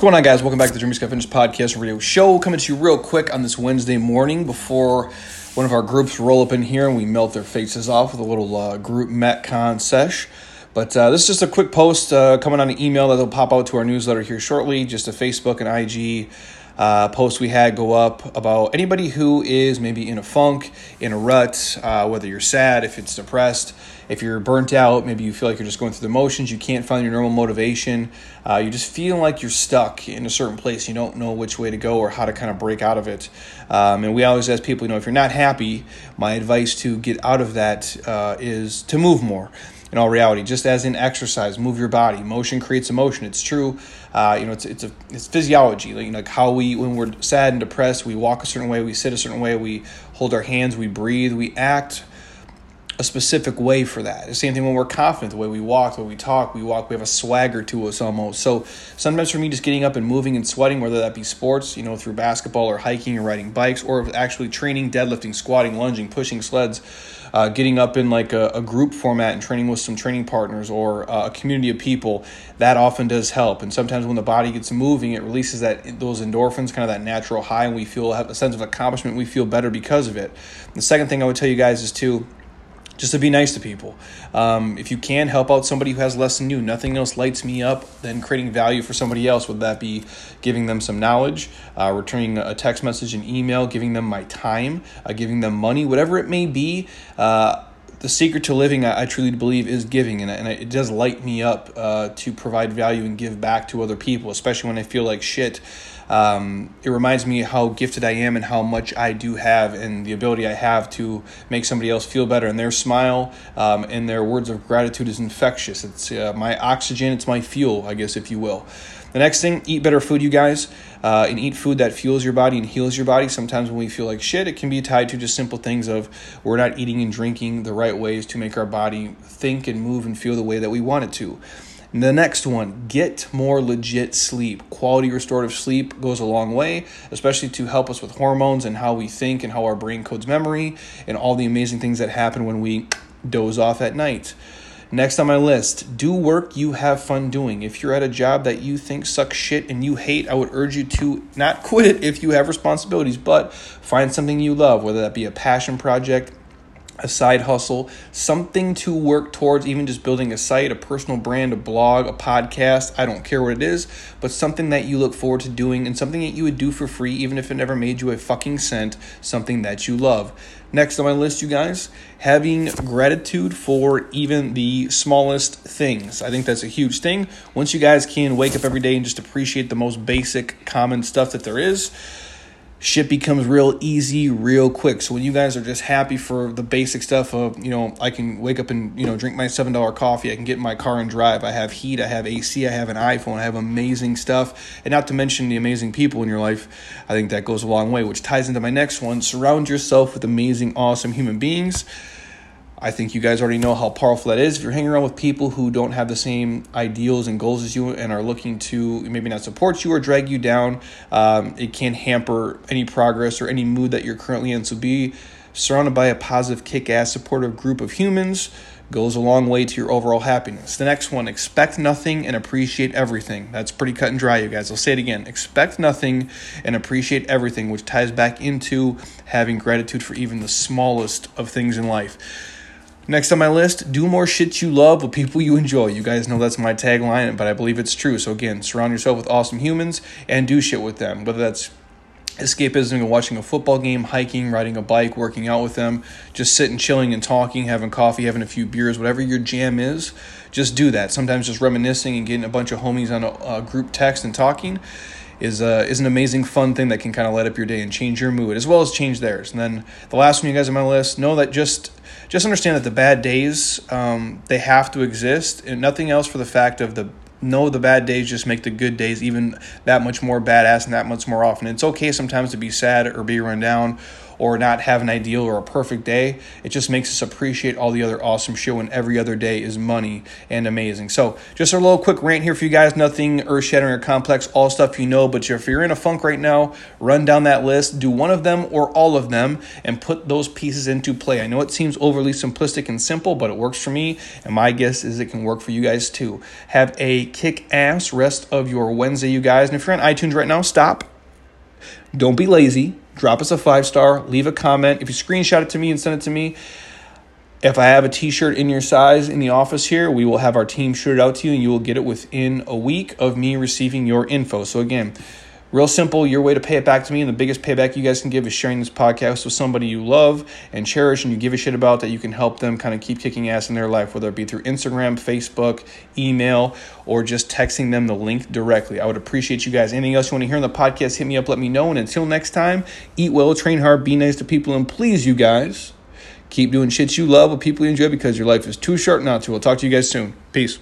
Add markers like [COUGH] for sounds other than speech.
What's going on, guys? Welcome back to the Dreamy Sky Fitness Podcast Radio Show. Coming to you real quick on this Wednesday morning before one of our groups roll up in here and we melt their faces off with a little uh, group Metcon sesh. But uh, this is just a quick post uh, coming on an email that'll pop out to our newsletter here shortly. Just a Facebook and IG uh, post we had go up about anybody who is maybe in a funk, in a rut, uh, whether you're sad, if it's depressed, if you're burnt out, maybe you feel like you're just going through the motions, you can't find your normal motivation, uh, you just feel like you're stuck in a certain place, you don't know which way to go or how to kind of break out of it. Um, and we always ask people, you know, if you're not happy, my advice to get out of that uh, is to move more in all reality. Just as in exercise, move your body. Motion creates emotion. It's true. Uh, you know, it's it's a it's physiology. Like, like how we when we're sad and depressed, we walk a certain way, we sit a certain way, we hold our hands, we breathe, we act a specific way for that. The same thing when we're confident, the way we walk, the way we talk, we walk, we have a swagger to us almost. So sometimes for me, just getting up and moving and sweating, whether that be sports, you know, through basketball or hiking or riding bikes, or actually training, deadlifting, squatting, lunging, pushing sleds, uh, getting up in like a, a, group format and training with some training partners or uh, a community of people, that often does help. And sometimes when the body gets moving, it releases that those endorphins, kind of that natural high, and we feel have a sense of accomplishment. We feel better because of it. The second thing I would tell you guys is too just to be nice to people. Um, if you can help out somebody who has less than you, nothing else lights me up than creating value for somebody else. Would that be giving them some knowledge, uh, returning a text message, an email, giving them my time, uh, giving them money, whatever it may be. Uh, the secret to living, I, I, truly believe, is giving, and, and it does light me up uh, to provide value and give back to other people, especially when I feel like shit. Um, it reminds me how gifted I am and how much I do have and the ability I have to make somebody else feel better. And their smile um, and their words of gratitude is infectious. It's uh, my oxygen, it's my fuel, I guess, if you will. The next thing, eat better food, you guys, uh, and eat food that fuels your body and heals your body. Sometimes when we feel like shit, it can be tied to just simple things of we're not eating and drinking the right ways to make our body think and move and feel the way that we want it to. The next one, get more legit sleep. Quality restorative sleep goes a long way, especially to help us with hormones and how we think and how our brain codes memory and all the amazing things that happen when we doze off at night. Next on my list, do work you have fun doing. If you're at a job that you think sucks shit and you hate, I would urge you to not [LAUGHS] quit it if you have responsibilities, but find something you love, whether that be a passion project, a side hustle, something to work towards, even just building a site, a personal brand, a blog, a podcast. I don't care what it is, but something that you look forward to doing and something that you would do for free, even if it never made you a fucking cent, something that you love. Next on my list, you guys, having gratitude for even the smallest things. I think that's a huge thing. Once you guys can wake up every day and just appreciate the most basic, common stuff that there is shit becomes real easy real quick. So when you guys are just happy for the basic stuff of you know i can wake up and you know drink my seven dollar coffee i can get in my car and drive. I have heat i have ac i have an iphone i have amazing stuff. And not to mention the amazing people in your life i think that goes a long way which ties into my next one. Surround yourself with amazing awesome human beings I think you guys already know how powerful that is. If you're hanging around with people who don't have the same ideals and goals as you and are looking to maybe not support you or drag you down, um, it can hamper any progress or any mood that you're currently in. So be surrounded by a positive, kick ass, supportive group of humans goes a long way to your overall happiness. The next one, expect nothing and appreciate everything. That's pretty cut and dry, you guys. I'll say it again. Expect nothing and appreciate everything, which ties back into having gratitude for even the smallest of things in life. Next on my list, do more shit you love with people you enjoy. You guys know that's my tagline, but I believe it's true. So again, surround yourself with awesome humans and do shit with them. Whether that's escapism and watching a football game, hiking, riding a bike, working out with them, just sitting, chilling, and talking, having coffee, having a few beers, whatever your jam is, just do that. Sometimes just reminiscing and getting a bunch of homies on a, a group text and talking is uh, is an amazing fun thing that can kind of light up your day and change your mood as well as change theirs. And then the last one you guys on my list know that just just understand that the bad days um, they have to exist and nothing else for the fact of the no the bad days just make the good days even that much more badass and that much more often. It's okay sometimes to be sad or be run down or not have an ideal or a perfect day. It just makes us appreciate all the other awesome show, and every other day is money and amazing. So, just a little quick rant here for you guys. Nothing earth shattering or complex, all stuff you know. But if you're in a funk right now, run down that list, do one of them or all of them, and put those pieces into play. I know it seems overly simplistic and simple, but it works for me, and my guess is it can work for you guys too. Have a kick ass rest of your Wednesday, you guys. And if you're on iTunes right now, stop. Don't be lazy. Drop us a five star, leave a comment. If you screenshot it to me and send it to me, if I have a t shirt in your size in the office here, we will have our team shoot it out to you and you will get it within a week of me receiving your info. So, again, Real simple, your way to pay it back to me, and the biggest payback you guys can give is sharing this podcast with somebody you love and cherish and you give a shit about that you can help them kind of keep kicking ass in their life, whether it be through Instagram, Facebook, email, or just texting them the link directly. I would appreciate you guys. Anything else you want to hear on the podcast, hit me up, let me know. And until next time, eat well, train hard, be nice to people, and please, you guys, keep doing shit you love with people you enjoy because your life is too short not to. We'll talk to you guys soon. Peace.